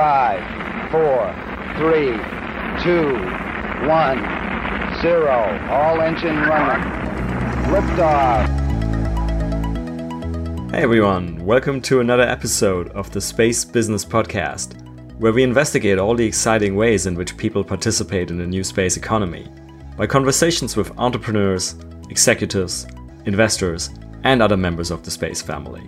Five, four, three, two, one, zero. All engine running. Liftoff. Hey everyone, welcome to another episode of the Space Business Podcast, where we investigate all the exciting ways in which people participate in the new space economy by conversations with entrepreneurs, executives, investors, and other members of the space family.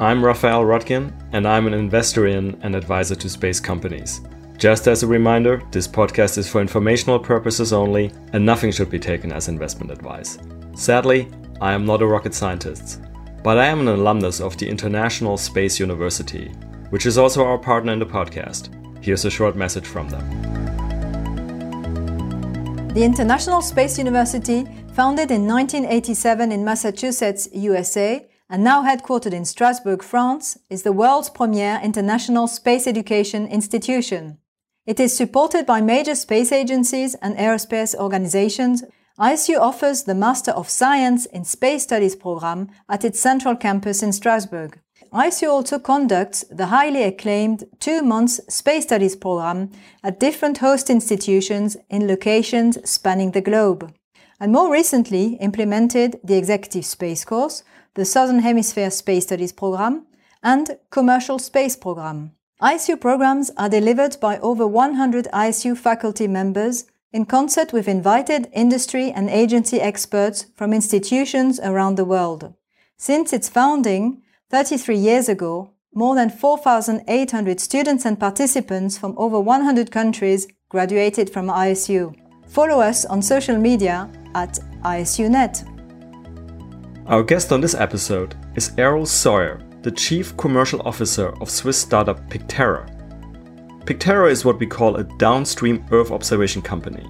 I'm Raphael Roettgen, and I'm an investor in and advisor to space companies. Just as a reminder, this podcast is for informational purposes only, and nothing should be taken as investment advice. Sadly, I am not a rocket scientist, but I am an alumnus of the International Space University, which is also our partner in the podcast. Here's a short message from them. The International Space University, founded in 1987 in Massachusetts, USA, and now headquartered in Strasbourg, France, is the world's premier international space education institution. It is supported by major space agencies and aerospace organizations. ISU offers the Master of Science in Space Studies program at its central campus in Strasbourg. ISU also conducts the highly acclaimed two months Space Studies program at different host institutions in locations spanning the globe. And more recently implemented the Executive Space Course, the Southern Hemisphere Space Studies Program, and Commercial Space Program. ISU programs are delivered by over 100 ISU faculty members in concert with invited industry and agency experts from institutions around the world. Since its founding, 33 years ago, more than 4,800 students and participants from over 100 countries graduated from ISU. Follow us on social media at ISUNet. Our guest on this episode is Errol Sawyer, the Chief Commercial Officer of Swiss startup Picterra. Picterra is what we call a downstream Earth observation company.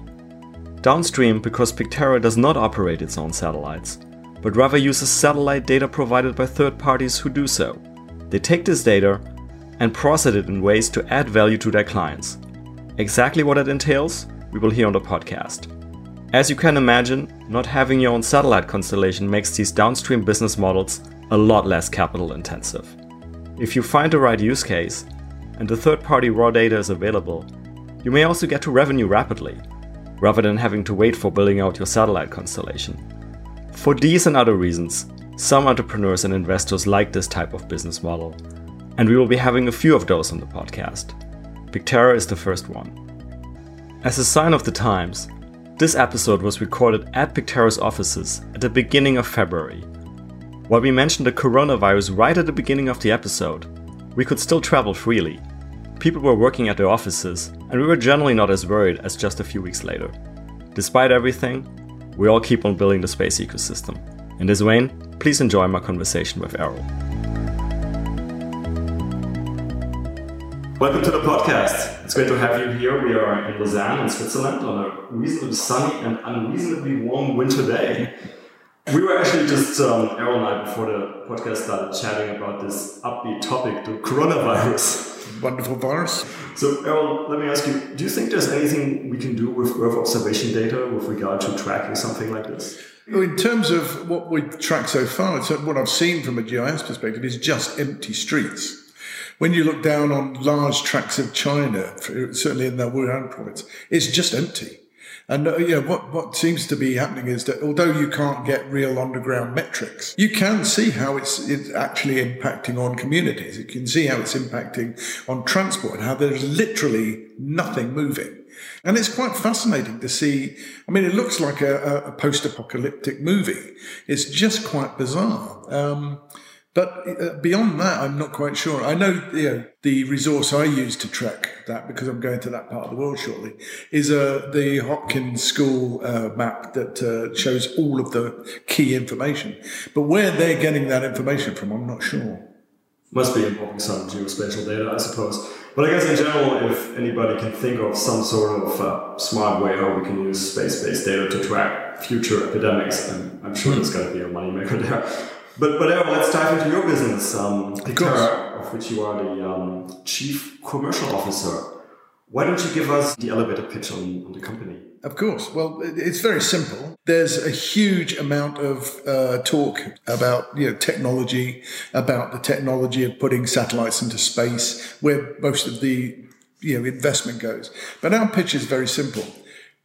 Downstream because Picterra does not operate its own satellites, but rather uses satellite data provided by third parties who do so. They take this data and process it in ways to add value to their clients. Exactly what it entails, we will hear on the podcast. As you can imagine, not having your own satellite constellation makes these downstream business models a lot less capital intensive. If you find the right use case and the third party raw data is available, you may also get to revenue rapidly, rather than having to wait for building out your satellite constellation. For these and other reasons, some entrepreneurs and investors like this type of business model, and we will be having a few of those on the podcast. Picterra is the first one. As a sign of the times, this episode was recorded at Picterra's offices at the beginning of February. While we mentioned the coronavirus right at the beginning of the episode, we could still travel freely. People were working at their offices, and we were generally not as worried as just a few weeks later. Despite everything, we all keep on building the space ecosystem. In this vein, please enjoy my conversation with Errol. Welcome to the podcast. It's great to have you here. We are in Lausanne, in Switzerland, on a reasonably sunny and unreasonably warm winter day. We were actually just, um, Errol and I, before the podcast started chatting about this upbeat topic, the coronavirus. Wonderful virus. So, Errol, let me ask you do you think there's anything we can do with Earth observation data with regard to tracking something like this? In terms of what we've tracked so far, what I've seen from a GIS perspective is just empty streets. When you look down on large tracts of China, certainly in the Wuhan province, it's just empty. And uh, know, what, what seems to be happening is that although you can't get real underground metrics, you can see how it's, it's actually impacting on communities. You can see how it's impacting on transport, how there's literally nothing moving. And it's quite fascinating to see. I mean, it looks like a, a post apocalyptic movie. It's just quite bizarre. Um, but uh, beyond that, I'm not quite sure. I know, you know, the resource I use to track that because I'm going to that part of the world shortly is uh, the Hopkins School uh, map that uh, shows all of the key information. But where they're getting that information from, I'm not sure. Must be involving some geospatial data, I suppose. But I guess in general, if anybody can think of some sort of uh, smart way how we can use space-based data to track future epidemics, I'm, I'm sure there's going to be a moneymaker there. But but Aaron, let's dive into your business, um, Picterra, of which you are the um, chief commercial officer. Why don't you give us the elevator pitch on, on the company? Of course. Well, it's very simple. There's a huge amount of uh, talk about you know technology, about the technology of putting satellites into space, where most of the you know investment goes. But our pitch is very simple.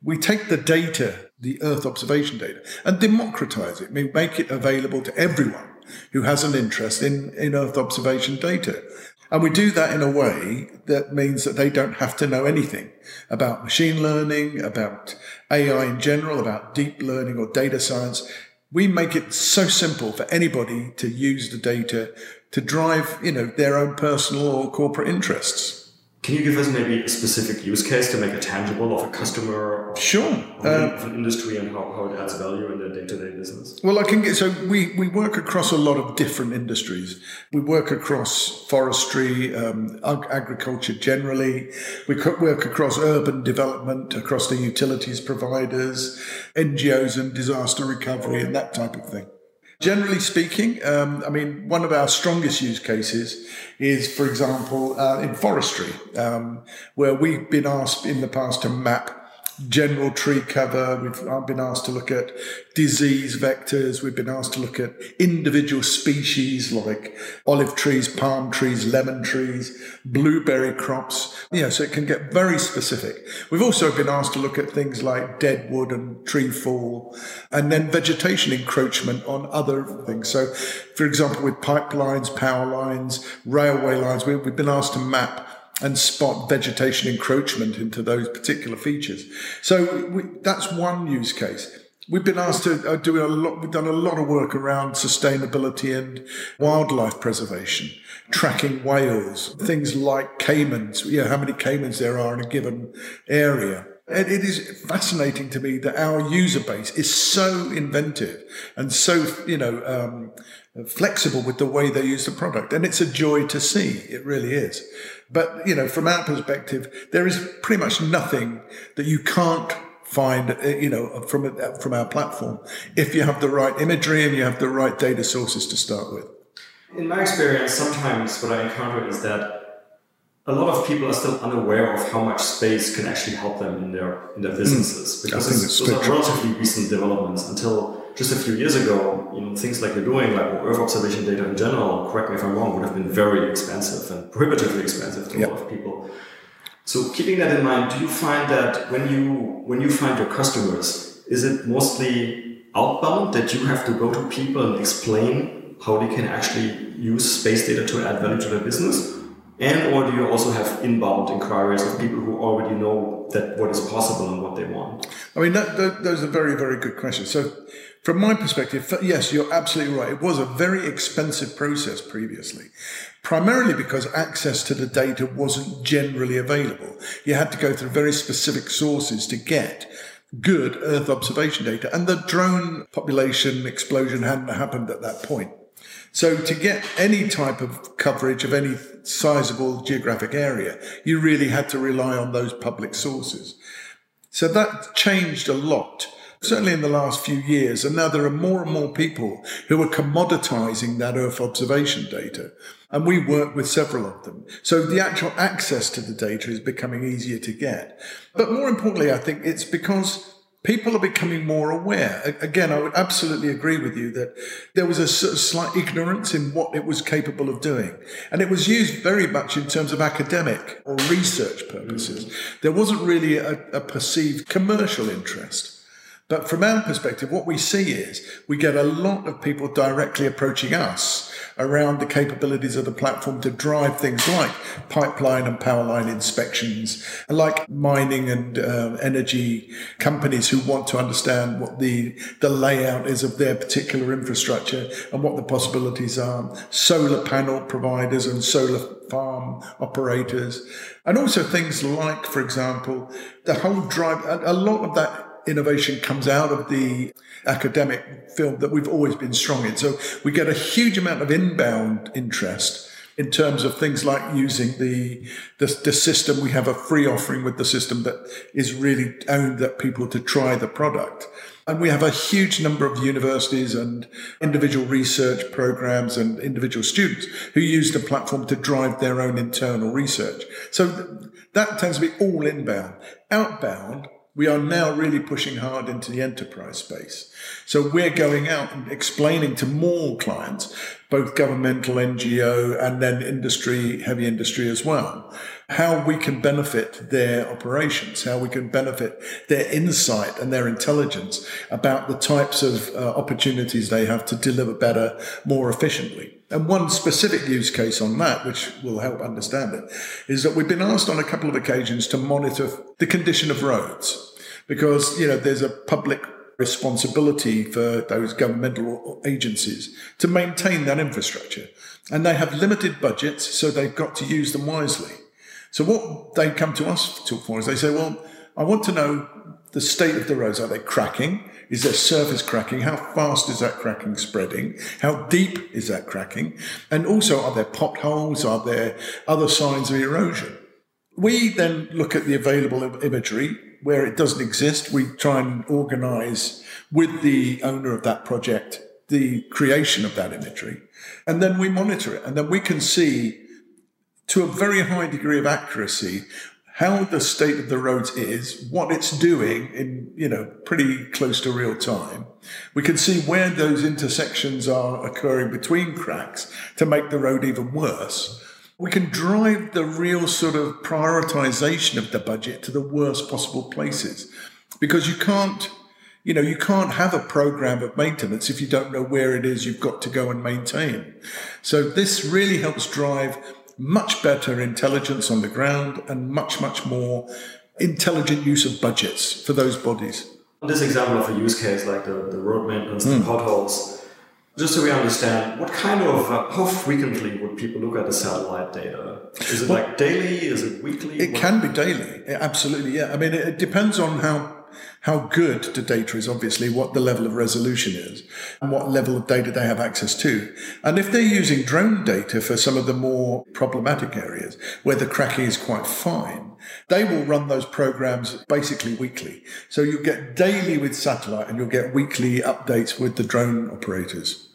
We take the data, the Earth observation data, and democratize it. We make it available to everyone who has an interest in, in Earth observation data. And we do that in a way that means that they don't have to know anything about machine learning, about AI in general, about deep learning or data science. We make it so simple for anybody to use the data to drive, you know, their own personal or corporate interests. Can you give us maybe a specific use case to make it tangible of a customer? Sure. Of, uh, of an industry and how, how it adds value in their day to day business? Well, I can get, so we, we work across a lot of different industries. We work across forestry, um, agriculture generally. We work across urban development, across the utilities providers, NGOs and disaster recovery and that type of thing. Generally speaking, um, I mean, one of our strongest use cases is, for example, uh, in forestry, um, where we've been asked in the past to map general tree cover. We've been asked to look at disease vectors. We've been asked to look at individual species like olive trees, palm trees, lemon trees, blueberry crops. Yeah, so it can get very specific. We've also been asked to look at things like dead wood and tree fall and then vegetation encroachment on other things. So, for example, with pipelines, power lines, railway lines, we've been asked to map and spot vegetation encroachment into those particular features. So we, that's one use case. We've been asked to uh, do a lot, we've done a lot of work around sustainability and wildlife preservation, tracking whales, things like caimans, you know, how many caimans there are in a given area. And it is fascinating to me that our user base is so inventive and so, you know, um, flexible with the way they use the product. And it's a joy to see. It really is. But, you know, from our perspective, there is pretty much nothing that you can't find, uh, you know, from, from our platform if you have the right imagery and you have the right data sources to start with. In my experience, sometimes what I encounter is that a lot of people are still unaware of how much space can actually help them in their in their businesses mm. because those are relatively recent developments until just a few years ago, you know, things like you're doing, like Earth observation data in general, correct me if I'm wrong, would have been very expensive and prohibitively expensive to yep. a lot of people. So keeping that in mind, do you find that when you when you find your customers, is it mostly outbound that you have to go to people and explain how they can actually use space data to add value to their business? And or do you also have inbound inquiries of people who already know that what is possible and what they want? I mean, that, that, those are very, very good questions. So from my perspective, yes, you're absolutely right. It was a very expensive process previously, primarily because access to the data wasn't generally available. You had to go through very specific sources to get good Earth observation data, and the drone population explosion hadn't happened at that point. So to get any type of coverage of any sizable geographic area, you really had to rely on those public sources. So that changed a lot certainly in the last few years. And now there are more and more people who are commoditizing that Earth observation data. And we work with several of them. So the actual access to the data is becoming easier to get. But more importantly, I think it's because people are becoming more aware. Again, I would absolutely agree with you that there was a slight ignorance in what it was capable of doing. And it was used very much in terms of academic or research purposes. There wasn't really a, a perceived commercial interest. But from our perspective, what we see is we get a lot of people directly approaching us around the capabilities of the platform to drive things like pipeline and power line inspections, and like mining and uh, energy companies who want to understand what the, the layout is of their particular infrastructure and what the possibilities are, solar panel providers and solar farm operators, and also things like, for example, the whole drive, a lot of that innovation comes out of the academic field that we've always been strong in. So we get a huge amount of inbound interest in terms of things like using the, the, the system. We have a free offering with the system that is really owned that people to try the product. And we have a huge number of universities and individual research programs and individual students who use the platform to drive their own internal research. So that tends to be all inbound. Outbound, we are now really pushing hard into the enterprise space. So we're going out and explaining to more clients both governmental, NGO, and then industry, heavy industry as well. How we can benefit their operations, how we can benefit their insight and their intelligence about the types of uh, opportunities they have to deliver better, more efficiently. And one specific use case on that, which will help understand it, is that we've been asked on a couple of occasions to monitor the condition of roads because, you know, there's a public responsibility for those governmental agencies to maintain that infrastructure. And they have limited budgets, so they've got to use them wisely. So what they come to us for is they say, well, I want to know the state of the roads. Are they cracking? Is there surface cracking? How fast is that cracking spreading? How deep is that cracking? And also, are there potholes? Are there other signs of erosion? We then look at the available imagery where it doesn't exist, we try and organize with the owner of that project the creation of that imagery. And then we monitor it. And then we can see to a very high degree of accuracy how the state of the roads is, what it's doing in, you know, pretty close to real time. We can see where those intersections are occurring between cracks to make the road even worse we can drive the real sort of prioritization of the budget to the worst possible places. Because you can't you know you can't have a program of maintenance if you don't know where it is you've got to go and maintain. So this really helps drive much better intelligence on the ground and much much more intelligent use of budgets for those bodies. This example of a use case like the, the road maintenance mm. the potholes just so we understand, what kind of, uh, how frequently would people look at the satellite data? Is it well, like daily? Is it weekly? It what? can be daily. Absolutely, yeah. I mean, it, it depends on how how good the data is, obviously, what the level of resolution is, and what level of data they have access to. And if they're using drone data for some of the more problematic areas where the cracking is quite fine, they will run those programs basically weekly. So you get daily with satellite and you'll get weekly updates with the drone operators.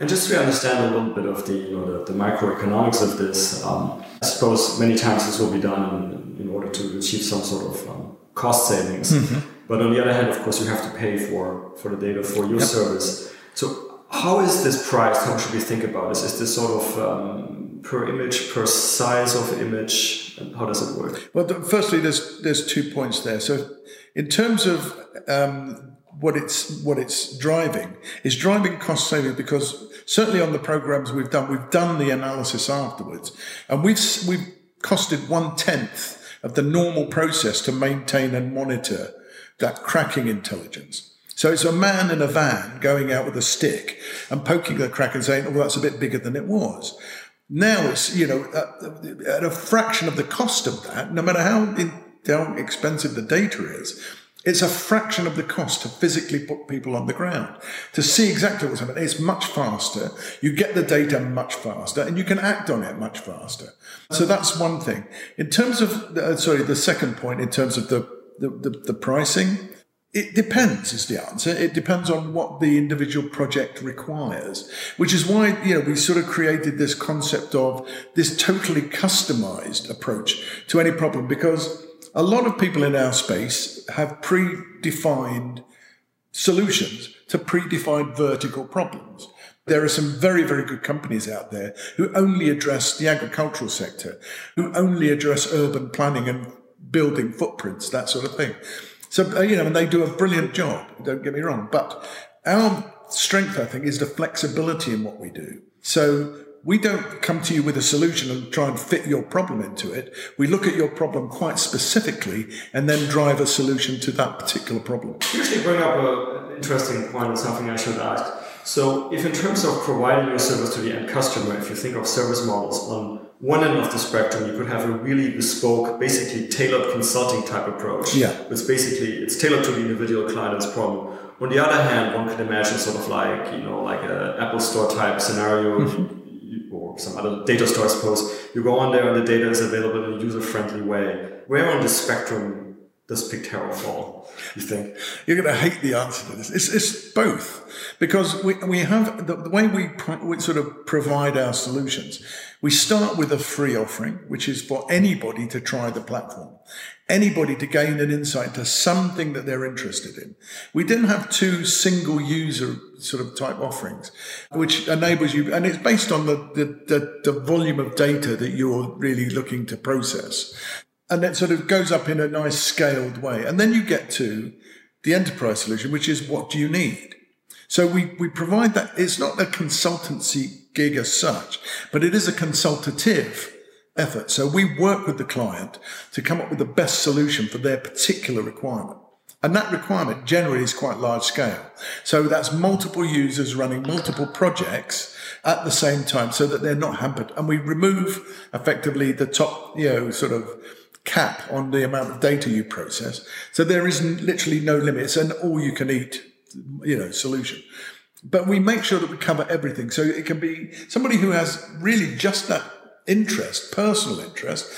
And just to understand a little bit of the, you know, the, the microeconomics of this, um, I suppose many times this will be done in, in order to achieve some sort of um, cost savings. Mm-hmm. But on the other hand, of course, you have to pay for, for the data for your yep. service. So how is this priced? How should we think about this? Is this sort of um, per image, per size of image? How does it work? Well, firstly, there's there's two points there. So, in terms of um, what it's what it's driving is driving cost saving because certainly on the programs we've done, we've done the analysis afterwards, and we've we've costed one tenth of the normal process to maintain and monitor that cracking intelligence. So it's a man in a van going out with a stick and poking the crack and saying, "Oh, that's a bit bigger than it was." Now it's you know at, at a fraction of the cost of that. No matter how how expensive the data is, it's a fraction of the cost to physically put people on the ground to see exactly what's happening. It's much faster. You get the data much faster and you can act on it much faster. So that's one thing. In terms of, uh, sorry, the second point, in terms of the, the, the, the pricing, it depends is the answer. It depends on what the individual project requires, which is why, you know, we sort of created this concept of this totally customized approach to any problem because a lot of people in our space have predefined solutions to predefined vertical problems. There are some very, very good companies out there who only address the agricultural sector, who only address urban planning and building footprints, that sort of thing. So, uh, you know, and they do a brilliant job, don't get me wrong. But our strength, I think, is the flexibility in what we do. So we don't come to you with a solution and try and fit your problem into it. We look at your problem quite specifically and then drive a solution to that particular problem. You actually bring up an interesting point and something I should ask. So, if in terms of providing your service to the end customer, if you think of service models on one end of the spectrum, you could have a really bespoke, basically tailored consulting type approach. Yeah. It's basically it's tailored to the individual client's problem. On the other hand, one can imagine sort of like you know like an Apple Store type scenario. Mm-hmm or some other data store, I suppose, you go on there and the data is available in a user friendly way. Where on the spectrum does Picterra fall? You think you're going to hate the answer to this? It's, it's both because we, we have the, the way we, we sort of provide our solutions. We start with a free offering, which is for anybody to try the platform, anybody to gain an insight to something that they're interested in. We didn't have two single user sort of type offerings, which enables you, and it's based on the, the, the, the volume of data that you're really looking to process and it sort of goes up in a nice scaled way. And then you get to the enterprise solution, which is what do you need? So we, we provide that. It's not a consultancy gig as such, but it is a consultative effort. So we work with the client to come up with the best solution for their particular requirement. And that requirement generally is quite large scale. So that's multiple users running multiple projects at the same time so that they're not hampered. And we remove effectively the top, you know, sort of cap on the amount of data you process. So there is literally no limit. It's an all you can eat, you know, solution. But we make sure that we cover everything. So it can be somebody who has really just that interest, personal interest,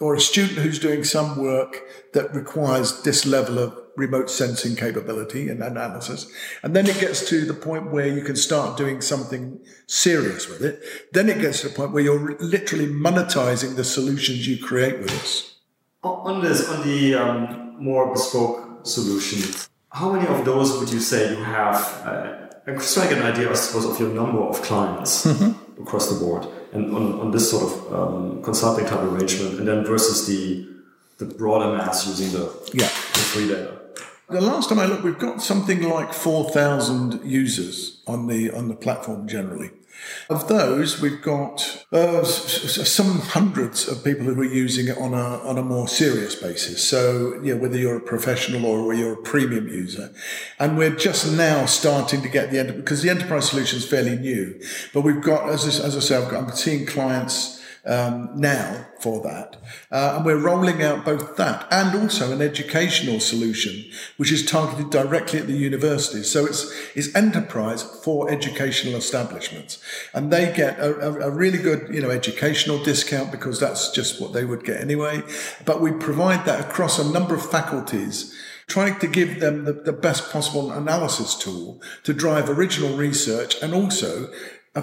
or a student who's doing some work that requires this level of remote sensing capability and analysis. And then it gets to the point where you can start doing something serious with it. Then it gets to the point where you're literally monetizing the solutions you create with us. On this, on the um, more bespoke solution, how many of those would you say you have? Uh, I'm just trying to get an idea, I suppose, of your number of clients mm-hmm. across the board, and on, on this sort of um, consulting type arrangement, and then versus the the broader mass using the, yeah. the free data. The last time I looked, we've got something like four thousand users on the on the platform generally. Of those, we've got uh, some hundreds of people who are using it on a, on a more serious basis. So, you know, whether you're a professional or you're a premium user. And we're just now starting to get the end, because the enterprise solution is fairly new. But we've got, as, as I say, I've got, I'm seeing clients um, now for that. Uh, and we're rolling out both that and also an educational solution, which is targeted directly at the universities. So it's, it's enterprise for educational establishments. And they get a, a, really good, you know, educational discount because that's just what they would get anyway. But we provide that across a number of faculties trying to give them the, the, best possible analysis tool to drive original research and also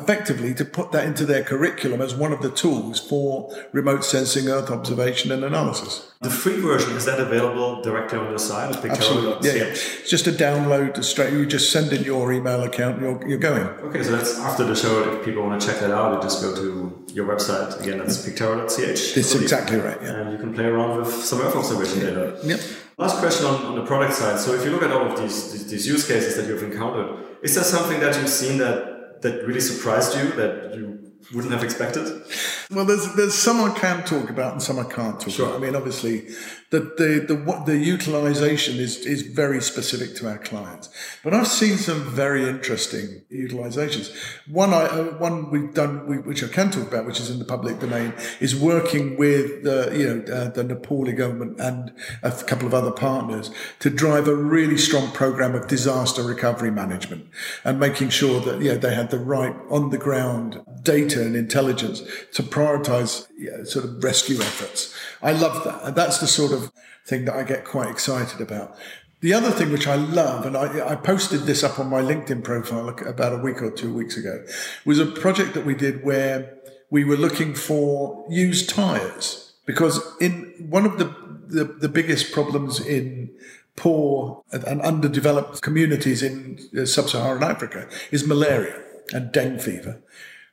effectively to put that into their curriculum as one of the tools for remote sensing, Earth observation, and analysis. The free version is that available directly on your site? Absolutely, yeah, yeah. It's just a download straight. You just send in your email account, you're you're going. Okay, so that's after the show. If people want to check that out, you just go to your website again. That's picterra.ch. That's exactly right. Yeah, and you can play around with some Earth observation data. Yep. Last question on, on the product side. So if you look at all of these, these, these use cases that you've encountered, is there something that you've seen that that really surprised you that you wouldn't have expected? Well, there's there's some I can talk about and some I can't talk sure. about. I mean, obviously, the the the the utilization is is very specific to our clients, but I've seen some very interesting utilizations. One I uh, one we've done, which I can talk about, which is in the public domain, is working with the you know uh, the Nepali government and a couple of other partners to drive a really strong program of disaster recovery management and making sure that you know, they had the right on the ground data and intelligence to prioritize yeah, sort of rescue efforts. I love that. And that's the sort of thing that I get quite excited about. The other thing which I love, and I, I, posted this up on my LinkedIn profile about a week or two weeks ago, was a project that we did where we were looking for used tires. Because in one of the, the, the biggest problems in poor and underdeveloped communities in uh, sub-Saharan Africa is malaria and dengue fever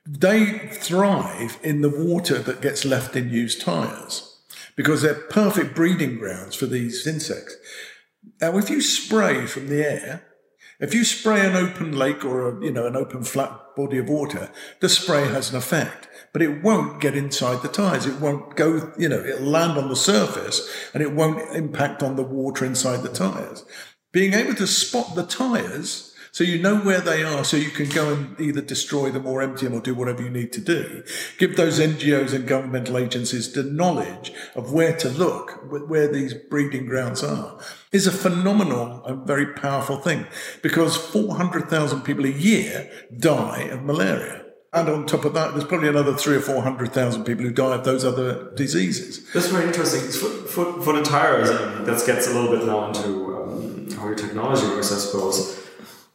they thrive in the water that gets left in used tyres because they're perfect breeding grounds for these insects. Now, if you spray from the air, if you spray an open lake or a, you know an open flat body of water, the spray has an effect, but it won't get inside the tires. It won't go, you know, it'll land on the surface and it won't impact on the water inside the tires. Being able to spot the tires so you know where they are, so you can go and either destroy them or empty them or do whatever you need to do. Give those NGOs and governmental agencies the knowledge of where to look, where these breeding grounds are, is a phenomenal and very powerful thing because 400,000 people a year die of malaria. And on top of that, there's probably another three or four hundred thousand people who die of those other diseases. That's very interesting. For, for, for the tires, that gets a little bit now into um, how your technology works, I suppose.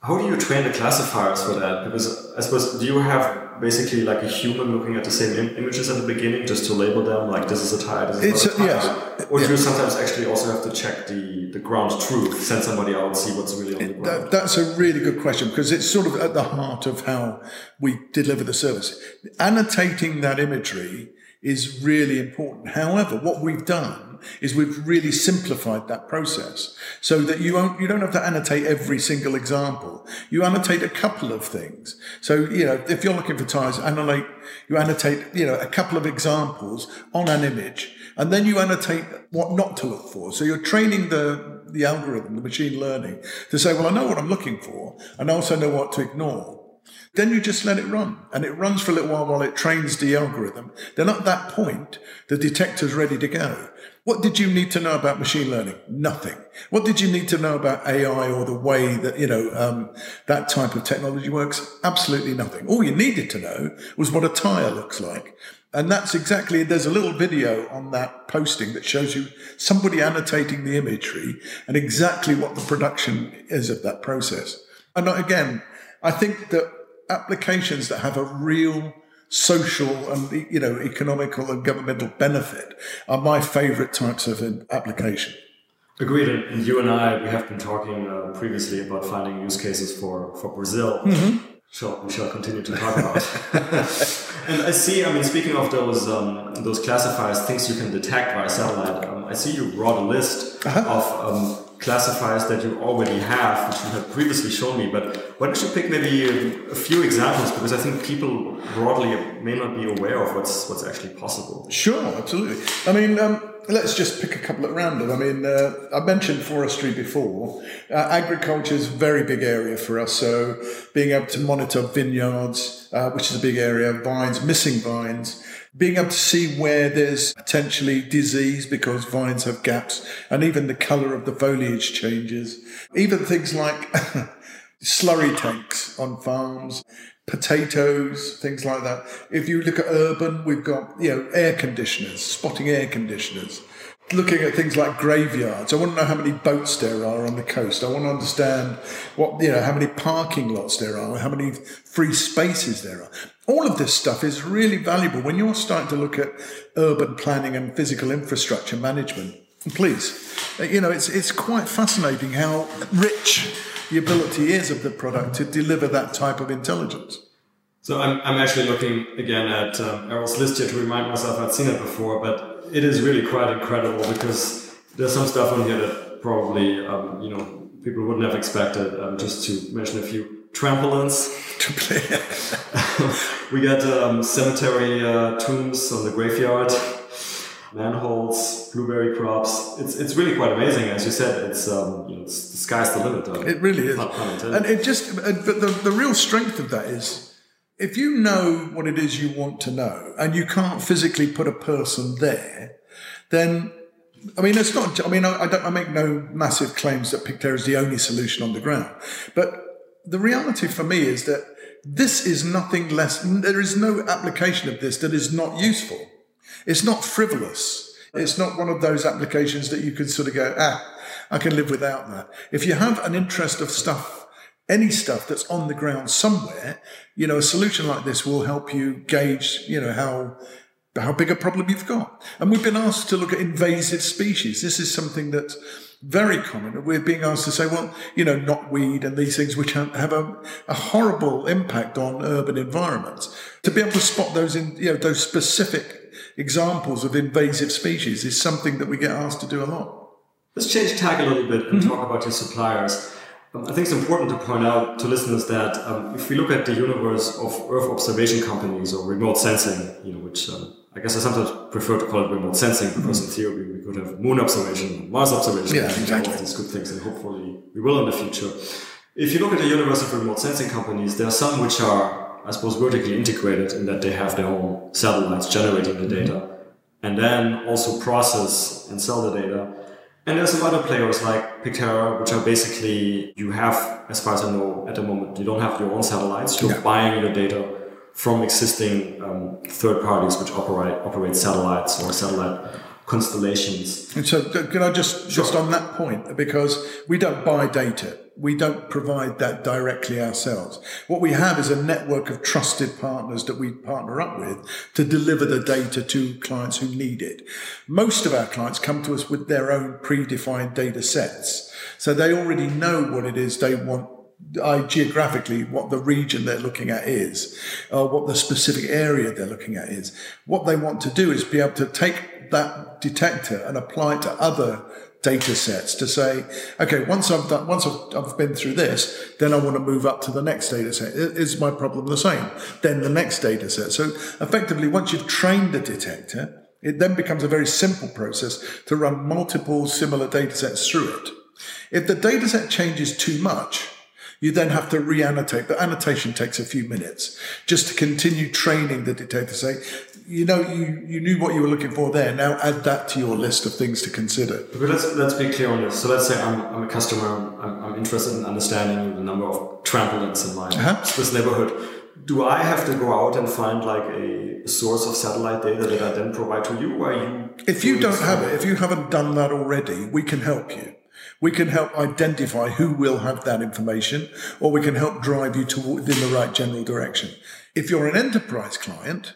How do you train the classifiers for that? Because I suppose, do you have basically like a human looking at the same Im images at the beginning just to label them, like this is a tire, this is it's not a a, tire? yes. Or yeah. do you sometimes actually also have to check the, the ground truth, send somebody out, see what's really on the ground? That, that's a really good question because it's sort of at the heart of how we deliver the service. Annotating that imagery is really important. However, what we've done is we've really simplified that process so that you won't, you don't have to annotate every single example. You annotate a couple of things. So, you know, if you're looking for tires, annotate, you annotate, you know, a couple of examples on an image and then you annotate what not to look for. So you're training the, the algorithm, the machine learning to say, well, I know what I'm looking for and I also know what to ignore. Then you just let it run and it runs for a little while while it trains the algorithm. Then at that point, the detector's ready to go. What did you need to know about machine learning? Nothing. What did you need to know about AI or the way that, you know, um, that type of technology works? Absolutely nothing. All you needed to know was what a tire looks like. And that's exactly, there's a little video on that posting that shows you somebody annotating the imagery and exactly what the production is of that process. And again, I think that applications that have a real social and you know economical and governmental benefit are my favorite types of application Agreed. And you and I, we have been talking uh, previously about finding use cases for, for Brazil. Shall, we shall continue to talk about. and I see, I mean, speaking of those um, those classifiers, things you can detect via satellite, um, I see you brought a list of um, classifiers that you already have, which you had previously shown me. But why don't you pick maybe a, a few examples? Because I think people broadly may not be aware of what's what's actually possible. Sure, absolutely. I mean, um, let's just pick a couple at random. I mean, uh, I mentioned forestry before. Uh, agriculture is a very big area for us. So being able to monitor vineyards, uh, which is a big area, vines, missing vines, being able to see where there's potentially disease because vines have gaps, and even the color of the foliage changes. Even things like slurry tanks on farms, potatoes, things like that. If you look at urban, we've got, you know, air conditioners, spotting air conditioners. Looking at things like graveyards, I want to know how many boats there are on the coast. I want to understand what, you know, how many parking lots there are, how many free spaces there are. All of this stuff is really valuable when you're starting to look at urban planning and physical infrastructure management. Please, you know, it's, it's quite fascinating how rich the ability is of the product to deliver that type of intelligence. So I'm, I'm actually looking again at um, Errol's list here to remind myself I'd seen it before, but it is really quite incredible because there's some stuff on here that probably um, you know people wouldn't have expected. Um, just to mention a few trampolines. To play. we got um, cemetery uh, tombs on the graveyard, manholes, blueberry crops. It's it's really quite amazing. As you said, it's um, you know it's, the sky's the limit. It really is. not pun intended. And it just, and- but the, the real strength of that is if you know what it is you want to know and you can't physically put a person there, then I mean, it's not. I mean, I, don't. I make no massive claims that Picterra is the only solution on the ground, but the reality for me is that this is nothing less. There is no application of this that is not useful. It's not frivolous. It's not one of those applications that you can sort of go, ah, I can live without that. If you have an interest of stuff, any stuff that's on the ground somewhere, you know, a solution like this will help you gauge, you know, how how big a problem you've got. And we've been asked to look at invasive species. This is something that's very common. We're being asked to say, well, you know, knotweed and these things which have, a, a horrible impact on urban environments. To be able to spot those in, you know, those specific examples of invasive species is something that we get asked to do a lot. Let's change tack a little bit and mm-hmm. talk about your suppliers. Um, I think it's important to point out to listeners that um, if we look at the universe of Earth observation companies or remote sensing, you know, which um, I guess I sometimes prefer to call it remote sensing because in theory we could have moon observation, Mars observation, Yeah, and all these good things, and hopefully we will in the future. If you look at the universe of remote sensing companies, there are some which are, I suppose, vertically integrated in that they have their own satellites generating the data and then also process and sell the data. And there's some other players like Picterra, which are basically, you have, as far as I know at the moment, you don't have your own satellites, you're Yeah. buying your data from existing um, third parties which operate operate satellites or satellite constellations. And so, can I just sure. just on that point because we don't buy data, we don't provide that directly ourselves. What we have is a network of trusted partners that we partner up with to deliver the data to clients who need it. Most of our clients come to us with their own predefined data sets, so they already know what it is they want I geographically what the region they're looking at is, or what the specific area they're looking at is. What they want to do is be able to take that detector and apply it to other data sets to say, okay, once I've done, once I've, I've been through this, then I want to move up to the next data set. Is my problem the same? Then the next data set. So effectively, once you've trained the detector, it then becomes a very simple process to run multiple similar data sets through it. If the data set changes too much, you then have to re-annotate. The annotation takes a few minutes just to continue training the detector. Say, you know, you, you knew what you were looking for there. Now add that to your list of things to consider. But let's let's be clear on this. So let's say I'm, I'm a customer. I'm, I'm interested in understanding the number of trampolines in my uh-huh. Swiss neighborhood. Do I have to go out and find like a source of satellite data that I then provide to you? Or you? If you don't have it, if you haven't done that already, we can help you. We can help identify who will have that information, or we can help drive you toward in the right general direction. If you're an enterprise client,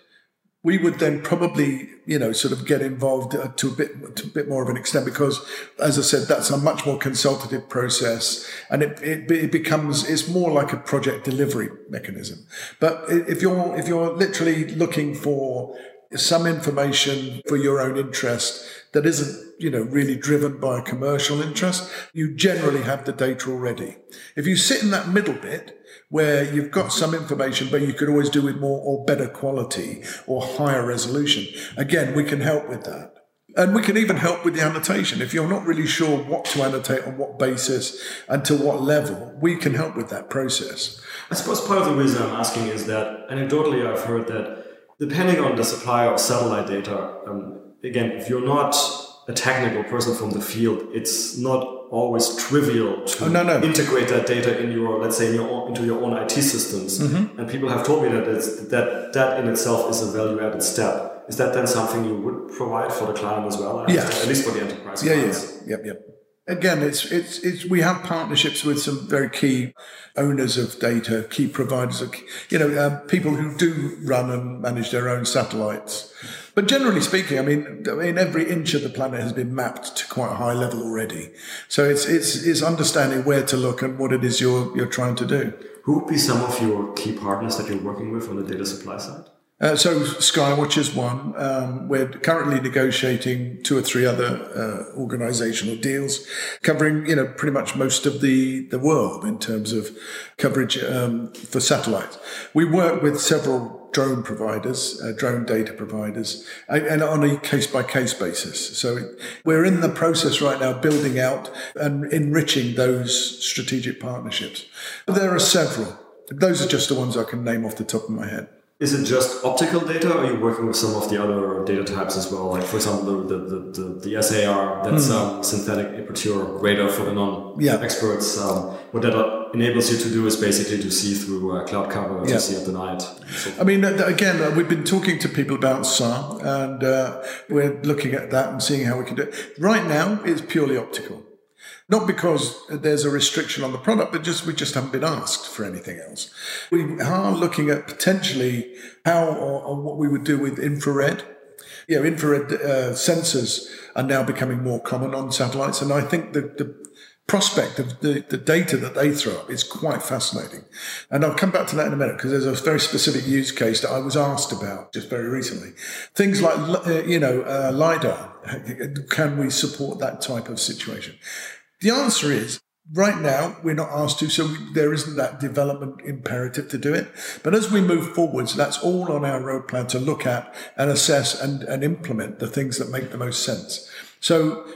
we would then probably, you know, sort of get involved uh, to a bit, to a bit more of an extent because, as I said, that's a much more consultative process, and it, it, it becomes it's more like a project delivery mechanism. But if you're if you're literally looking for some information for your own interest that isn't, you know, really driven by a commercial interest, you generally have the data already. If you sit in that middle bit where you've got some information, but you could always do with more or better quality or higher resolution, again, we can help with that. And we can even help with the annotation. If you're not really sure what to annotate on what basis and to what level, we can help with that process. I suppose part of the reason I'm asking is that anecdotally I've heard that depending on the supplier of satellite data, um, again, if you're not a technical person from the field, it's not always trivial to oh, no, no. integrate that data in your, let's say, in your own, into your own IT systems. Mm-hmm. And people have told me that that that in itself is a value-added step. Is that then something you would provide for the client as well? Yeah, at least for the enterprise. Yeah, clients? yeah, yep, yep again, it's, it's, it's, we have partnerships with some very key owners of data, key providers of, you know, uh, people who do run and manage their own satellites. But generally speaking, I mean, I mean, every inch of the planet has been mapped to quite a high level already. So it's, it's, it's understanding where to look and what it is you're, you're trying to do. Who would be some of your key partners that you're working with on the data supply side? Uh, so Skywatch is one. Um, we're currently negotiating two or three other uh, organisational deals, covering you know pretty much most of the the world in terms of coverage um, for satellites. We work with several drone providers, uh, drone data providers, and on a case by case basis. So we're in the process right now building out and enriching those strategic partnerships. But there are several. Those are just the ones I can name off the top of my head. Is it just optical data, or are you working with some of the other data types as well? Like, for example, the the, the, the SAR, that's mm. um, synthetic aperture radar for the non-experts. Um, what that enables you to do is basically to see through uh, cloud cover yeah. to see at the night. So I mean, again, uh, we've been talking to people about SAR, and uh, we're looking at that and seeing how we can do it. Right now, it's purely optical. Not because there's a restriction on the product, but just we just haven't been asked for anything else. We are looking at potentially how or, or what we would do with infrared. Know, infrared uh, sensors are now becoming more common on satellites, and I think the, the prospect of the, the data that they throw up is quite fascinating. And I'll come back to that in a minute because there's a very specific use case that I was asked about just very recently. Things like, uh, you know, uh, LiDAR. Can we support that type of situation? The answer is right now we're not asked to, so there isn't that development imperative to do it. But as we move forwards, that's all on our road plan to look at and assess and, and implement the things that make the most sense. So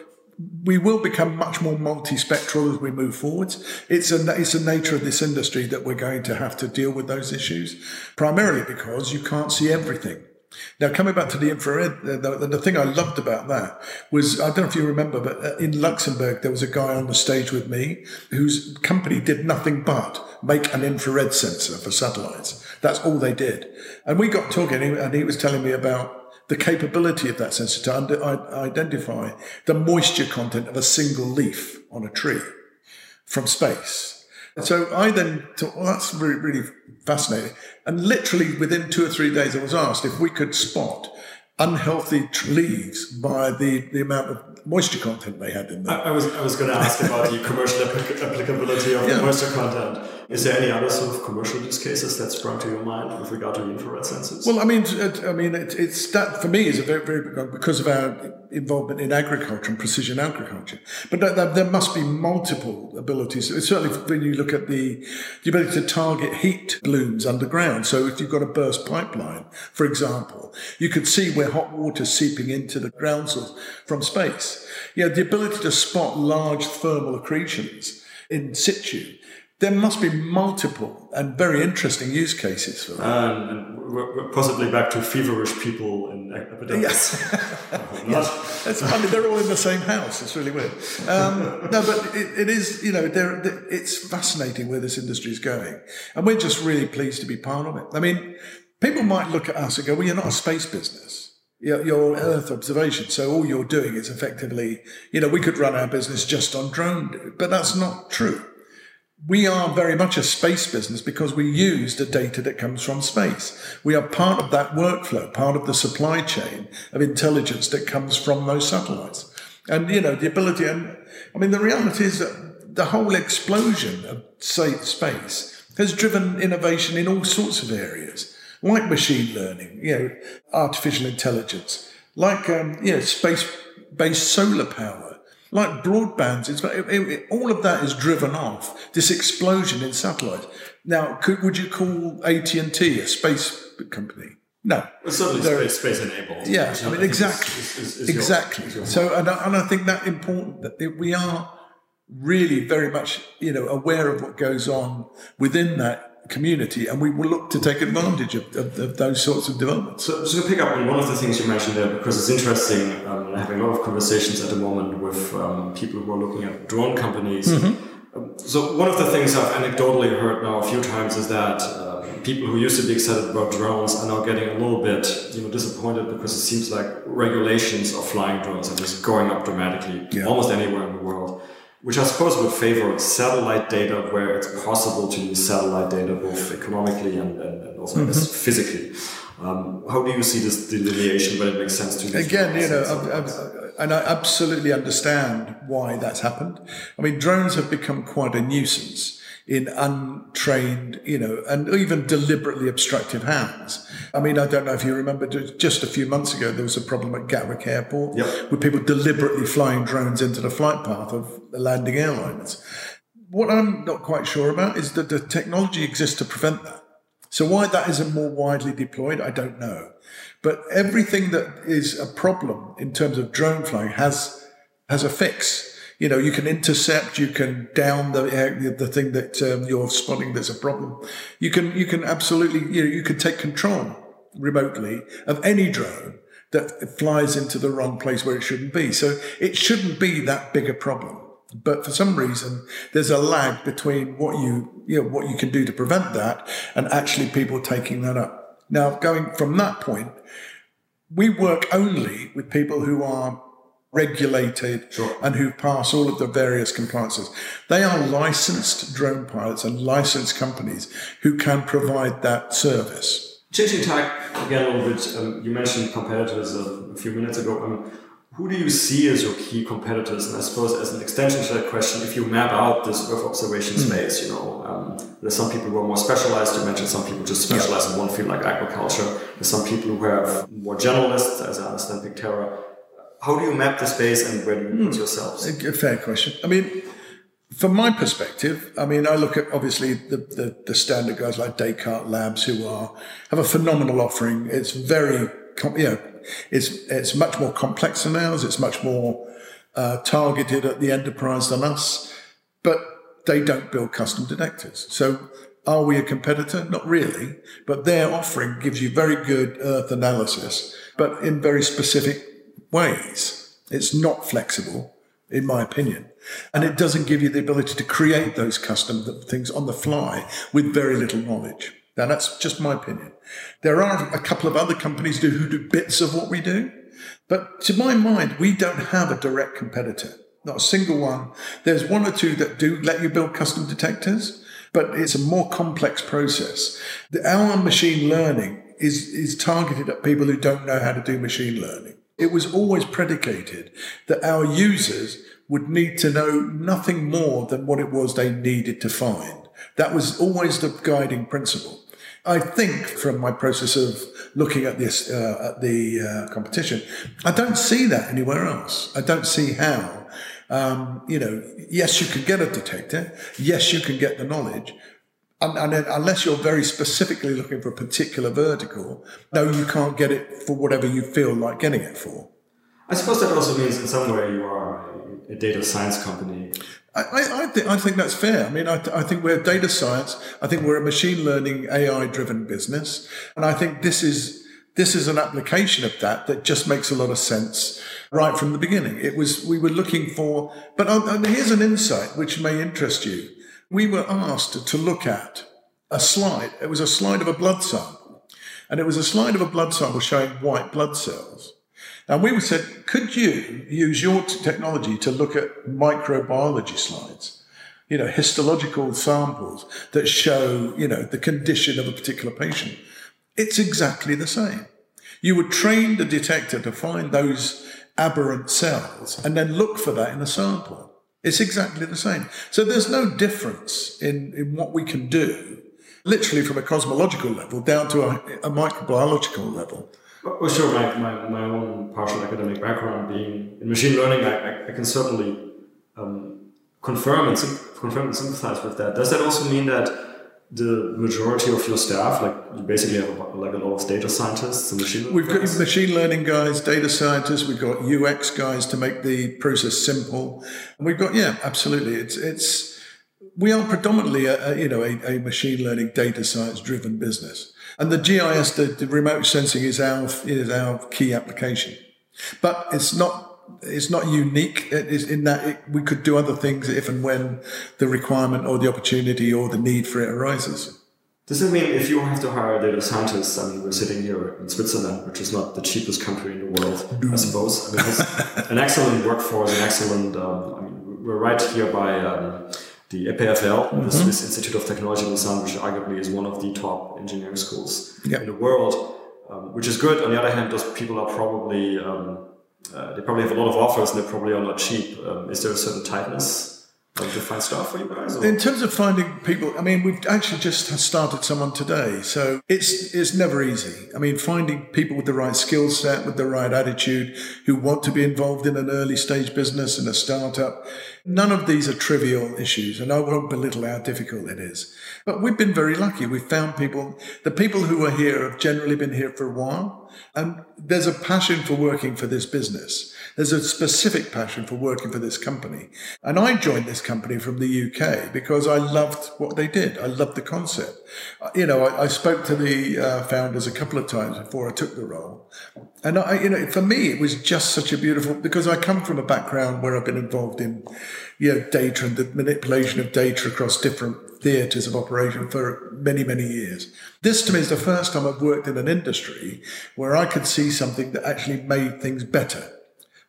we will become much more multispectral as we move forwards. It's a, it's a nature of this industry that we're going to have to deal with those issues, primarily because you can't see everything. Now, coming back to the infrared, the, the, the, thing I loved about that was I don't know if you remember, but uh, in Luxembourg, there was a guy on the stage with me whose company did nothing but make an infrared sensor for satellites. That's all they did. And we got talking, and he was telling me about the capability of that sensor to identify the moisture content of a single leaf on a tree from space. So I then thought, well, that's really, really fascinating. And literally within two or three days, I was asked if we could spot unhealthy leaves by the, the amount of moisture content they had in them. I, I was, I was going to ask about the commercial applicability of yeah. the moisture content. Is there any other sort of commercial use cases that sprung to your mind with regard to infrared sensors? Well, I mean, uh, I mean, it, it's that for me is a very, very big one because of our involvement in agriculture and precision agriculture. But there, there must be multiple abilities. Certainly, when you look at the, the ability to target heat blooms underground. So, if you've got a burst pipeline, for example, you could see where hot water is seeping into the ground source from space. You know, the ability to spot large thermal accretions in situ there must be multiple and very interesting use cases for that. Um, and possibly back to feverish people in epidemics. Yes. yes. That's funny. They're all in the same house. It's really weird. Um, no, but it, it is, you know, it's fascinating where this industry is going. And we're just really pleased to be part of it. I mean, people might look at us and go, well, you're not a space business. You're, you're Earth observation. So all you're doing is effectively, you know, we could run our business just on drone, but that's not true we are very much a space business because we use the data that comes from space. We are part of that workflow, part of the supply chain of intelligence that comes from those satellites. And, you know, the ability, and I mean, the reality is that the whole explosion of say, space has driven innovation in all sorts of areas, like machine learning, you know, artificial intelligence, like, um, you know, space-based solar power like broadbands. It's, it, it, all of that is driven off this explosion in satellites. Now, could, would you call AT and T a space company? No, well, certainly space, space enabled. Yeah, I mean exactly, is, is, is exactly. Your, so, and I, and I think that important that we are really very much you know aware of what goes on within that community, and we will look to take advantage of, of, of those sorts of developments. So, just to pick up on one of the things you mentioned there, because it's interesting, um, having a lot of conversations at the moment with um, people who are looking at drone companies. Mm-hmm. Um, so, one of the things I've anecdotally heard now a few times is that uh, people who used to be excited about drones are now getting a little bit, you know, disappointed because it seems like regulations of flying drones are just going up dramatically yeah. almost anywhere in the world which I suppose would favor satellite data where it's possible to use satellite data both economically and, and also mm-hmm. physically. Um, how do you see this delineation when it makes sense to you? Again, you know, I've, I've, and I absolutely understand why that's happened. I mean, drones have become quite a nuisance in untrained, you know, and even deliberately obstructive hands. I mean, I don't know if you remember, just a few months ago, there was a problem at Gatwick Airport yep. with people deliberately flying drones into the flight path of the landing airlines. What I'm not quite sure about is that the technology exists to prevent that. So why that isn't more widely deployed, I don't know. But everything that is a problem in terms of drone flying has has a fix you know, you can intercept, you can down the the thing that um, you're spotting. There's a problem. You can you can absolutely you know you can take control remotely of any drone that flies into the wrong place where it shouldn't be. So it shouldn't be that big a problem. But for some reason, there's a lag between what you, you know, what you can do to prevent that and actually people taking that up. Now, going from that point, we work only with people who are regulated sure. and who pass all of the various compliances. They are licensed drone pilots and licensed companies who can provide that service. Changing tack again a little bit, um, you mentioned competitors a, a few minutes ago. Um, who do you see as your key competitors? And I suppose as an extension to that question, if you map out this Earth observation mm. space, you know, um, there's some people who are more specialized. You mentioned some people just specialize yeah. in one field like agriculture. There's some people who have more generalists, as I understand Picterra how do you map the space and where do you put hmm. yourselves? A fair question. I mean, from my perspective, I mean, I look at obviously the, the, the, standard guys like Descartes Labs who are have a phenomenal offering. It's very, you know, it's it's much more complex than ours. It's much more uh, targeted at the enterprise than us, but they don't build custom detectors. So Are we a competitor? Not really, but their offering gives you very good Earth analysis, but in very specific ways. It's not flexible, in my opinion. And it doesn't give you the ability to create those custom things on the fly with very little knowledge. Now, that's just my opinion. There are a couple of other companies who do bits of what we do, but to my mind, we don't have a direct competitor. Not a single one. There's one or two that do let you build custom detectors, but it's a more complex process. Our machine learning is, is targeted at people who don't know how to do machine learning. It was always predicated that our users would need to know nothing more than what it was they needed to find. That was always the guiding principle. I think from my process of looking at this uh, at the uh, competition, I don't see that anywhere else. I don't see how. Um, you know, yes, you can get a detector. Yes, you can get the knowledge. And, and then, unless you're very specifically looking for a particular vertical, no, you can't get it for whatever you feel like getting it for. I suppose that also means in some way you are a data science company. I, I, th- I think that's fair. I mean, I, th- I think we're data science. I think we're a machine learning AI driven business. And I think this is, this is an application of that that just makes a lot of sense right from the beginning. It was, we were looking for, but uh, here's an insight which may interest you. We were asked to look at a slide. It was a slide of a blood sample and it was a slide of a blood sample showing white blood cells. And we said, could you use your technology to look at microbiology slides? You know, histological samples that show, you know, the condition of a particular patient. It's exactly the same. You would train the detector to find those aberrant cells and then look for that in a sample. It's exactly the same. So there's no difference in, in what we can do, literally from a cosmological level down to a, a microbiological level. Well, sure, my, my, my own partial academic background being in machine learning, I, I, can certainly um, confirm, and confirm and sympathize with that. Does that also mean that the majority of your staff, like you basically have a, like a lot of data scientists and machine We've got guys? machine learning guys, data scientists. We've got UX guys to make the process simple. And we've got yeah, absolutely. It's it's we are predominantly a, a you know a, a machine learning data science driven business. And the GIS, the, the remote sensing, is our is our key application. But it's not it's not unique in that it, we could do other things if and when the requirement or the opportunity or the need for it arises. Does it mean if you have to hire data scientists, I mean, we're sitting here in Switzerland, which is not the cheapest country in the world, I suppose. I mean, an excellent workforce, an excellent, um, I mean, we're right here by um, the EPFL, mm-hmm. the Swiss Institute of Technology Design, which arguably is one of the top engineering schools yep. in the world, um, which is good. On the other hand, those people are probably, um, uh, they probably have a lot of offers and they probably are not cheap. Um, is there a certain tightness for you guys? Or? In terms of finding people, I mean, we've actually just started someone today, so it's it's never easy. I mean, finding people with the right skill set, with the right attitude, who want to be involved in an early stage business and a startup. None of these are trivial issues, and I won't belittle how difficult it is. But we've been very lucky. We've found people. The people who are here have generally been here for a while, and there's a passion for working for this business. There's a specific passion for working for this company. And I joined this company from the UK because I loved what they did. I loved the concept. You know, I, I spoke to the uh, founders a couple of times before I took the role. And I, you know, for me, it was just such a beautiful, because I come from a background where I've been involved in, you know, data and the manipulation of data across different theatres of operation for many, many years. This to me is the first time I've worked in an industry where I could see something that actually made things better.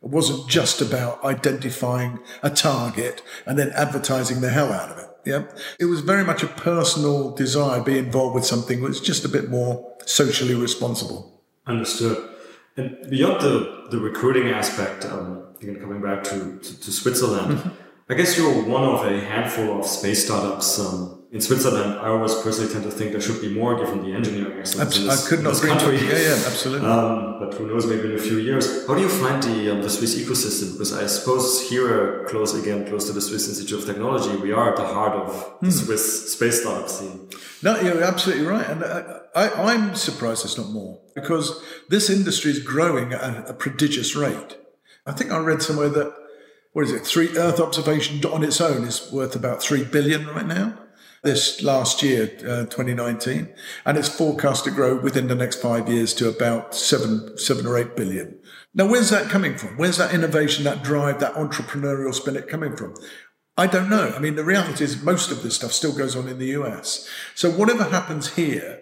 It wasn't just about identifying a target and then advertising the hell out of it. Yeah. It was very much a personal desire to be involved with something that's just a bit more socially responsible. Understood. And beyond the, the recruiting aspect, um, again, coming back to, to, to Switzerland, mm-hmm. I guess you're one of a handful of space startups um, in Switzerland, I always personally tend to think there should be more given the engineering excellence in this, I could not this country. Yeah, yeah, absolutely. Um, but who knows, maybe in a few years. How do you find the, um, the Swiss ecosystem? Because I suppose here, close again, close to the Swiss Institute of Technology, we are at the heart of the hmm. Swiss space startup scene. No, you're absolutely right. And uh, I, am surprised it's not more because this industry is growing at a prodigious rate. I think I read somewhere that, what is it, three Earth observation on its own is worth about three billion right now. This last year, uh, 2019, and it's forecast to grow within the next five years to about seven, seven or eight billion. Now, where's that coming from? Where's that innovation, that drive, that entrepreneurial spirit coming from? I don't know. I mean, the reality is most of this stuff still goes on in the US. So whatever happens here,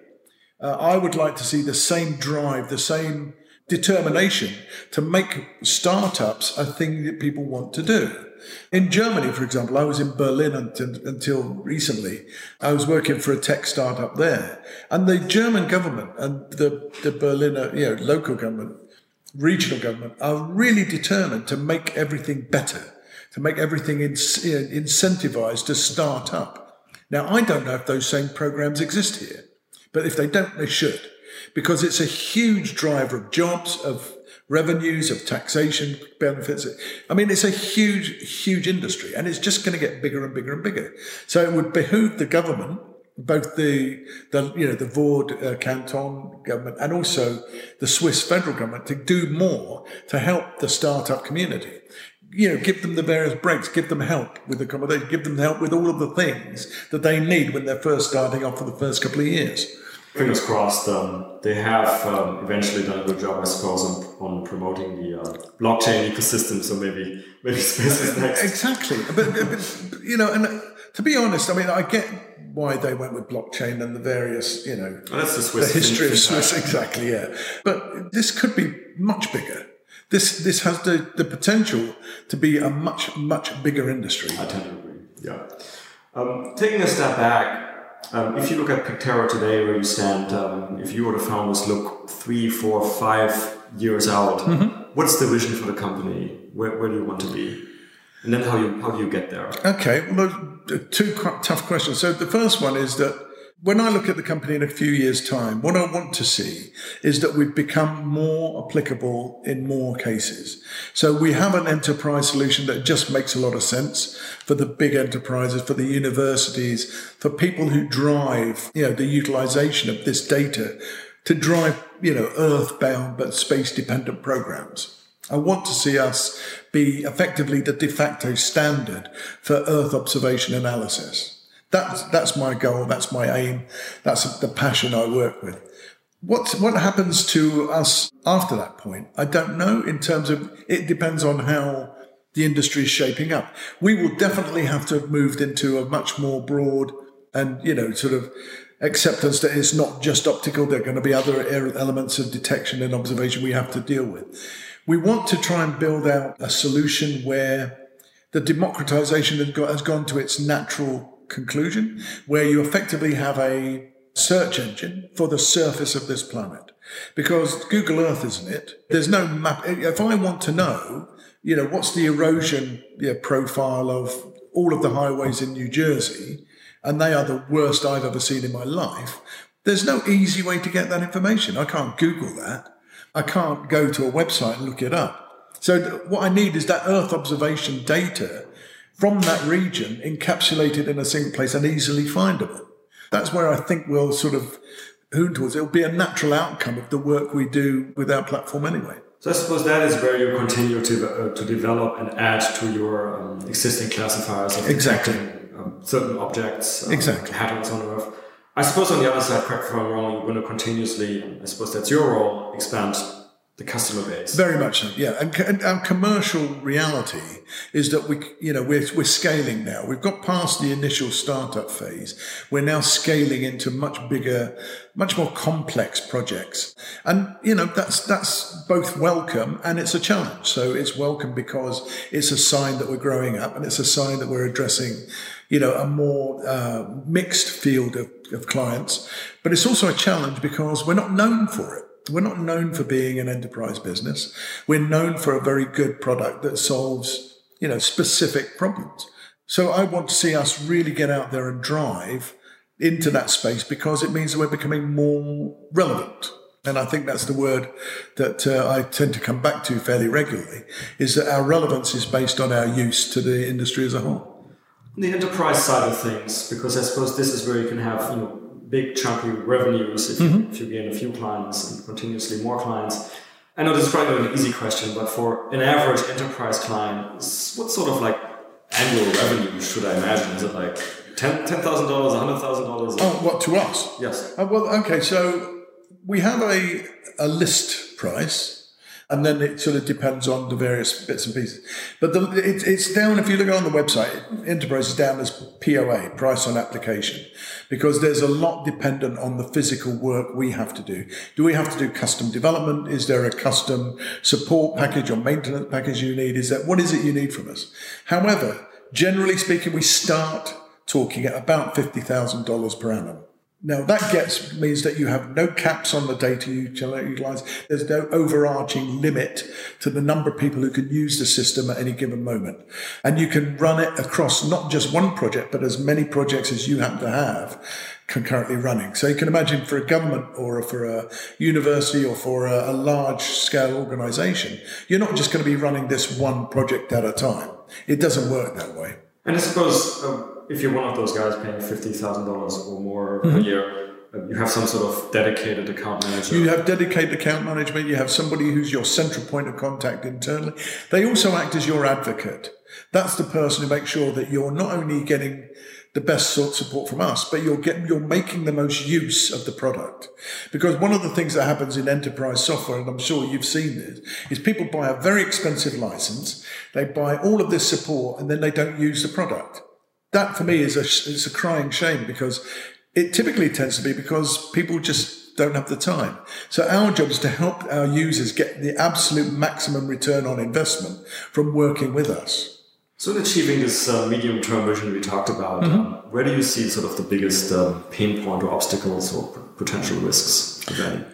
uh, I would like to see the same drive, the same determination to make startups a thing that people want to do. In Germany, for example, I was in Berlin until, recently. I was working for a tech startup there, and the German government and the, the Berliner, uh, you know, local government, regional government are really determined to make everything better, to make everything in, incentivized to start up. Now, I don't know if those same programs exist here, but if they don't, they should because it's a huge driver of jobs, of revenues, of taxation benefits. I mean, it's a huge, huge industry and it's just going to get bigger and bigger and bigger. So it would behoove the government, both the, the you know, the Vaud uh, canton government and also the Swiss federal government to do more to help the startup community you know, give them the various breaks, give them help with accommodation, give them help with all of the things that they need when they're first starting off for the first couple of years fingers crossed, um, they have um, eventually done a good job, I suppose, on, on promoting the uh, blockchain ecosystem. So maybe maybe space is next. Exactly, but, but, you know, and uh, to be honest, I mean, I get why they went with blockchain and the various, you know, well, that's the, Swiss the history of Swiss, exactly, yeah. But this could be much bigger. This this has the, the potential to be a much much bigger industry. I tend to agree. Yeah. Um, taking a step back, um, if you look at Picterra today, where you stand, um, if you were the founders look three, four, five years out, mm -hmm. what's the vision for the company? Where, where do you want to be? And then how you how do you get there? Okay, well, two tough questions. So the first one is that when I look at the company in a few years' time, what I want to see is that we've become more applicable in more cases. So we have an enterprise solution that just makes a lot of sense for the big enterprises, for the universities, for people who drive, you know, the utilization of this data to drive, you know, earthbound but space dependent programs. I want to see us be effectively the de facto standard for Earth observation analysis. That's that's my goal. That's my aim. That's the passion I work with. What what happens to us after that point? I don't know. In terms of it depends on how the industry is shaping up. We will definitely have to have moved into a much more broad and you know sort of acceptance that it's not just optical. There are going to be other elements of detection and observation we have to deal with. We want to try and build out a solution where the democratization has gone to its natural conclusion, where you effectively have a search engine for the surface of this planet. Because Google Earth, isn't it? There's no map. If I want to know, you know, what's the erosion you know, profile of all of the highways in New Jersey, and they are the worst I've ever seen in my life, there's no easy way to get that information. I can't Google that. I can't go to a website and look it up. So what I need is that Earth observation data from that region encapsulated in a single place and easily findable. That's where I think we'll sort of hoon towards. It'll be a natural outcome of the work we do with our platform anyway. So I suppose that is where you continue to uh, to develop and add to your um, existing classifiers of exactly um, certain objects, um, exactly patterns on Earth. I suppose on the other side, correct if I'm wrong, you're going to continuously, I suppose that's your role, expand the customer base. Very much so, yeah. And, and, our commercial reality is that we, you know, we're, we're scaling now. We've got past the initial startup phase. We're now scaling into much bigger, much more complex projects. And, you know, that's, that's both welcome and it's a challenge. So it's welcome because it's a sign that we're growing up and it's a sign that we're addressing, you know, a more uh, mixed field of, of clients. But it's also a challenge because we're not known for it. We're not known for being an enterprise business. We're known for a very good product that solves, you know, specific problems. So I want to see us really get out there and drive into that space because it means that we're becoming more relevant. And I think that's the word that uh, I tend to come back to fairly regularly is that our relevance is based on our use to the industry as a whole. The enterprise side of things, because I suppose this is where you can have, you know, big chunky revenues if, mm-hmm. if you gain a few clients and continuously more clients. I know this is probably an easy question, but for an average enterprise client, what sort of like annual revenue should I imagine? Is it like Ten ten thousand dollars, hundred thousand dollars. Oh, what to us? Yes. Uh, well, okay. So we have a a list price and then it sort of depends on the various bits and pieces. But the, it, it's down, if you look on the website, Enterprise is down as POA, price on application, because there's a lot dependent on the physical work we have to do. Do we have to do custom development? Is there a custom support package or maintenance package you need? Is that, what is it you need from us? However, generally speaking, we start talking at about $50,000 per annum. Now that gets means that you have no caps on the data you utilize. There's no overarching limit to the number of people who can use the system at any given moment. And you can run it across not just one project, but as many projects as you happen to have concurrently running. So you can imagine for a government or for a university or for a, a large scale organization, you're not just going to be running this one project at a time. It doesn't work that way. And I suppose um, if you're one of those guys paying fifty thousand dollars or more mm-hmm. per year, uh, you have some sort of dedicated account manager. You have dedicated account management. You have somebody who's your central point of contact internally. They also act as your advocate. That's the person who makes sure that you're not only getting the best sort of support from us, but you're getting, you're making the most use of the product. Because one of the things that happens in enterprise software, and I'm sure you've seen this, is people buy a very expensive license, they buy all of this support, and then they don't use the product that for me is a it's a crying shame because it typically tends to be because people just don't have the time. So our job is to help our users get the absolute maximum return on investment from working with us. So in achieving this uh, medium-term vision we talked about, mm-hmm. um, where do you see sort of the biggest uh, pain point or obstacles or potential risks, any?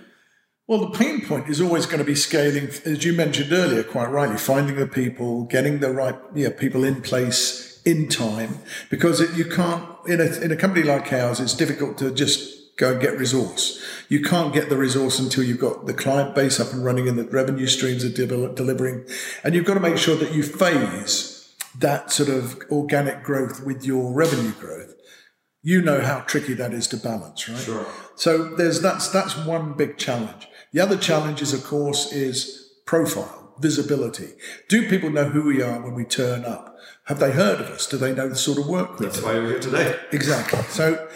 Well, the pain point is always going to be scaling, as you mentioned earlier, quite rightly, finding the people, getting the right you know, people in place in time because it, you can't in a, in a company like ours it's difficult to just go and get resource. You can't get the resource until you've got the client base up and running and the revenue streams are de- delivering. And you've got to make sure that you phase that sort of organic growth with your revenue growth. You know how tricky that is to balance right? Sure. so there's that's that's one big challenge. The other challenge is of course is profile visibility. Do people know who we are when we turn up have they heard of us? Do they know the sort of work we That's do? why we're here today. Exactly. So,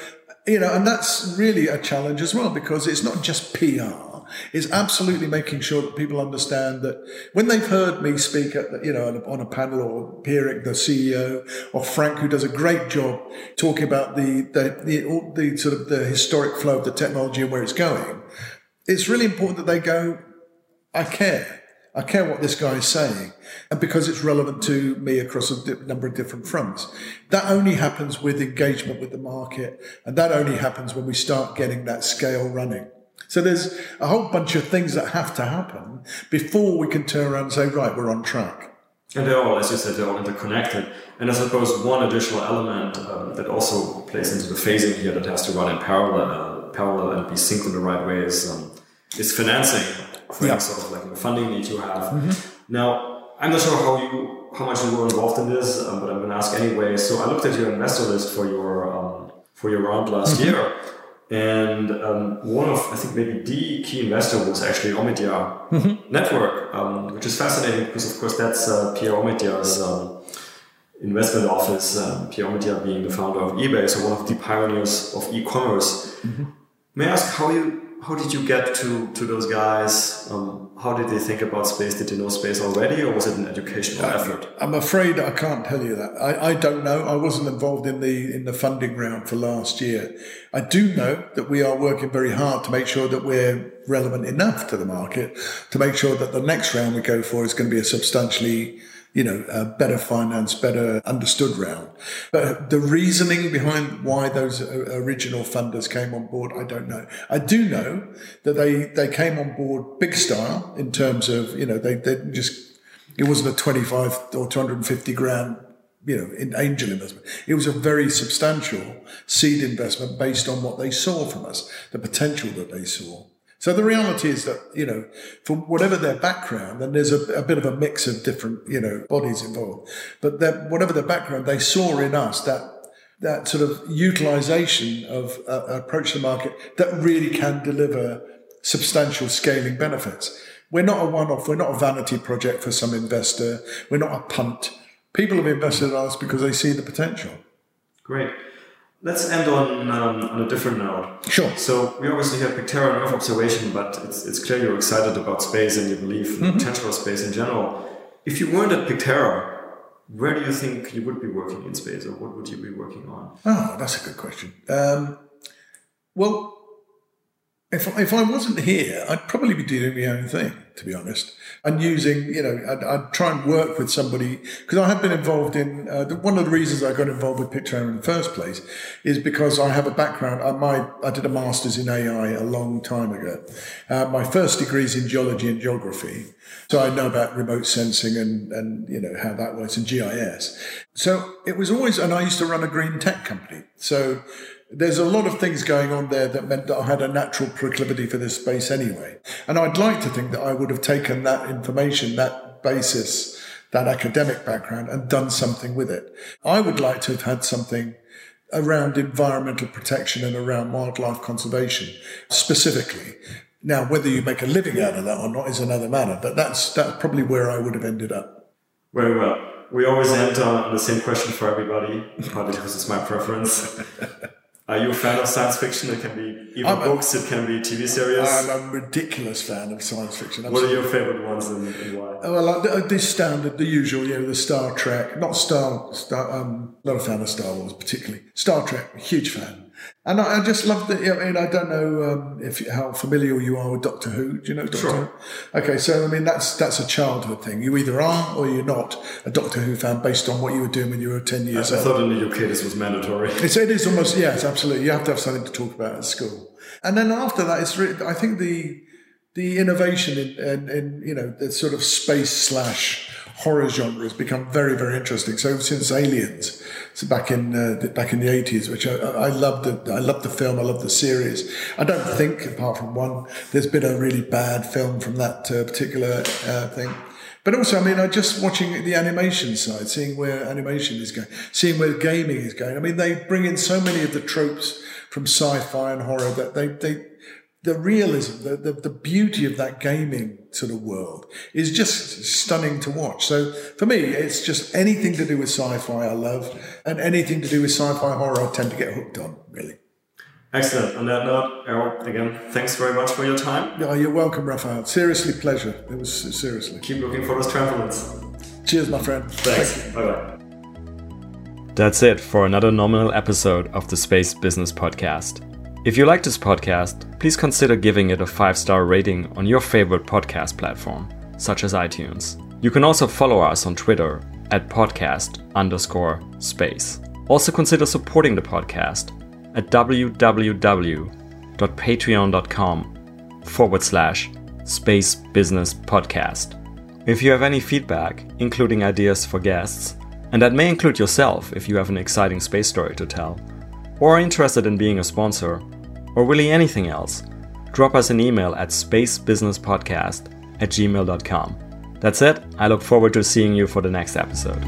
you know, and that's really a challenge as well because it's not just PR. It's absolutely making sure that people understand that when they've heard me speak at, the, you know, on a panel or Pierrick, the CEO, or Frank, who does a great job talking about the, the, the, the sort of the historic flow of the technology and where it's going, it's really important that they go, I care. I care what this guy is saying, and because it's relevant to me across a number of different fronts. That only happens with engagement with the market, and that only happens when we start getting that scale running. So there's a whole bunch of things that have to happen before we can turn around and say, right, we're on track. And they're all, as you said, they're all interconnected. And I suppose one additional element um, that also plays into the phasing here that has to run in parallel, uh, parallel and be synced in the right way is, um, is financing for yeah. sort of like the funding need you have. Mm-hmm. Now, I'm not sure how you how much you were involved in this, um, but I'm going to ask anyway. So I looked at your investor list for your um, for your round last mm-hmm. year, and um, one of I think maybe the key investor was actually Omidyar mm-hmm. Network, um, which is fascinating because of course that's uh, Pierre Omidyar's um, investment office. Um, Pierre Omidyar being the founder of eBay, so one of the pioneers of e-commerce. Mm-hmm. May I ask how you how did you get to, to those guys? Um, how did they think about space? Did they know space already, or was it an educational uh, effort? I'm afraid I can't tell you that. I, I don't know. I wasn't involved in the in the funding round for last year. I do know that we are working very hard to make sure that we're relevant enough to the market to make sure that the next round we go for is going to be a substantially you know, better financed, better understood round. But the reasoning behind why those original funders came on board, I don't know. I do know that they, they came on board big style in terms of, you know, they, they just, it wasn't a 25 or 250 grand you know, in angel investment. It was a very substantial seed investment based on what they saw from us, the potential that they saw. So the reality is that, you know, for whatever their background, and there's a, a bit of a mix of different, you know, bodies involved, but whatever their background, they saw in us that that sort of utilization of uh, approach to the market that really can deliver substantial scaling benefits. We're not a one-off. We're not a vanity project for some investor. We're not a punt. People have invested in us because they see the potential. Great. Let's end on, um, on a different note. Sure. So we obviously have Picterra and Earth observation, but it's, it's clear you're excited about space and you believe in the potential of space in general. If you weren't at Picterra, where do you think you would be working in space, or what would you be working on? Oh, that's a good question. Um, well, if, if I wasn't here, I'd probably be doing my own thing, to be honest. And using, you know, I'd, I'd try and work with somebody because I have been involved in uh, the, one of the reasons I got involved with Picterra in the first place is because I have a background. I, my, I did a master's in AI a long time ago. Uh, my first degree is in geology and geography. So I know about remote sensing and, and, you know, how that works and GIS. So it was always, and I used to run a green tech company. So there's a lot of things going on there that meant that I had a natural proclivity for this space anyway. And I'd like to think that I would have taken that information, that basis, that academic background, and done something with it. I would like to have had something around environmental protection and around wildlife conservation specifically. Now, whether you make a living out of that or not is another matter, but that's that's probably where I would have ended up. Very well. We always end on the same question for everybody, partly because it's my preference. Are you a fan of science fiction? It can be even I'm a- books, it can be TV series. I'm a ridiculous fan of science fiction. what are your favorite ones and, and why? Oh, Well, like the, the standard, the usual, you know, the Star Trek, not Star, Star um, not a fan of Star Wars particularly. Star Trek, huge fan. And I, I just love that. I mean, I don't know um, if how familiar you are with Doctor Who. Do you know Doctor Sure. Who? Okay, so I mean, that's that's a childhood thing. You either are or you're not a Doctor Who fan based on what you were doing when you were 10 years I old. thought in the UK this was mandatory. It's, it is almost yes, absolutely. You have to have something to talk about at school, and then after that, it's really, I think the the innovation in, in, in you know the sort of space slash horror genre has become very very interesting. So since Aliens, so back in uh, back in the eighties, which I, I loved the I loved the film, I loved the series. I don't think apart from one, there's been a really bad film from that uh, particular uh, thing. But also, I mean, I just watching the animation side, seeing where animation is going, seeing where gaming is going. I mean, they bring in so many of the tropes from sci-fi and horror that they, they the realism, the, the, the beauty of that gaming sort of world is just stunning to watch. So for me, it's just anything to do with sci-fi I love, and anything to do with sci-fi horror I tend to get hooked on, really. Excellent. On that note, Errol, again, thanks very much for your time. Oh, you're welcome, Raphael. Seriously, pleasure. It was seriously. Keep looking for those trampolines. Cheers, my friend. Thanks. Bye bye. That's it for another nominal episode of the Space Business Podcast. If you like this podcast, please consider giving it a five star rating on your favorite podcast platform, such as iTunes. You can also follow us on Twitter at podcast underscore space. Also consider supporting the podcast at www.patreon.com forward slash space business podcast. If you have any feedback, including ideas for guests, and that may include yourself if you have an exciting space story to tell, or are interested in being a sponsor, or really anything else, drop us an email at spacebusinesspodcast at gmail.com. That's it. I look forward to seeing you for the next episode.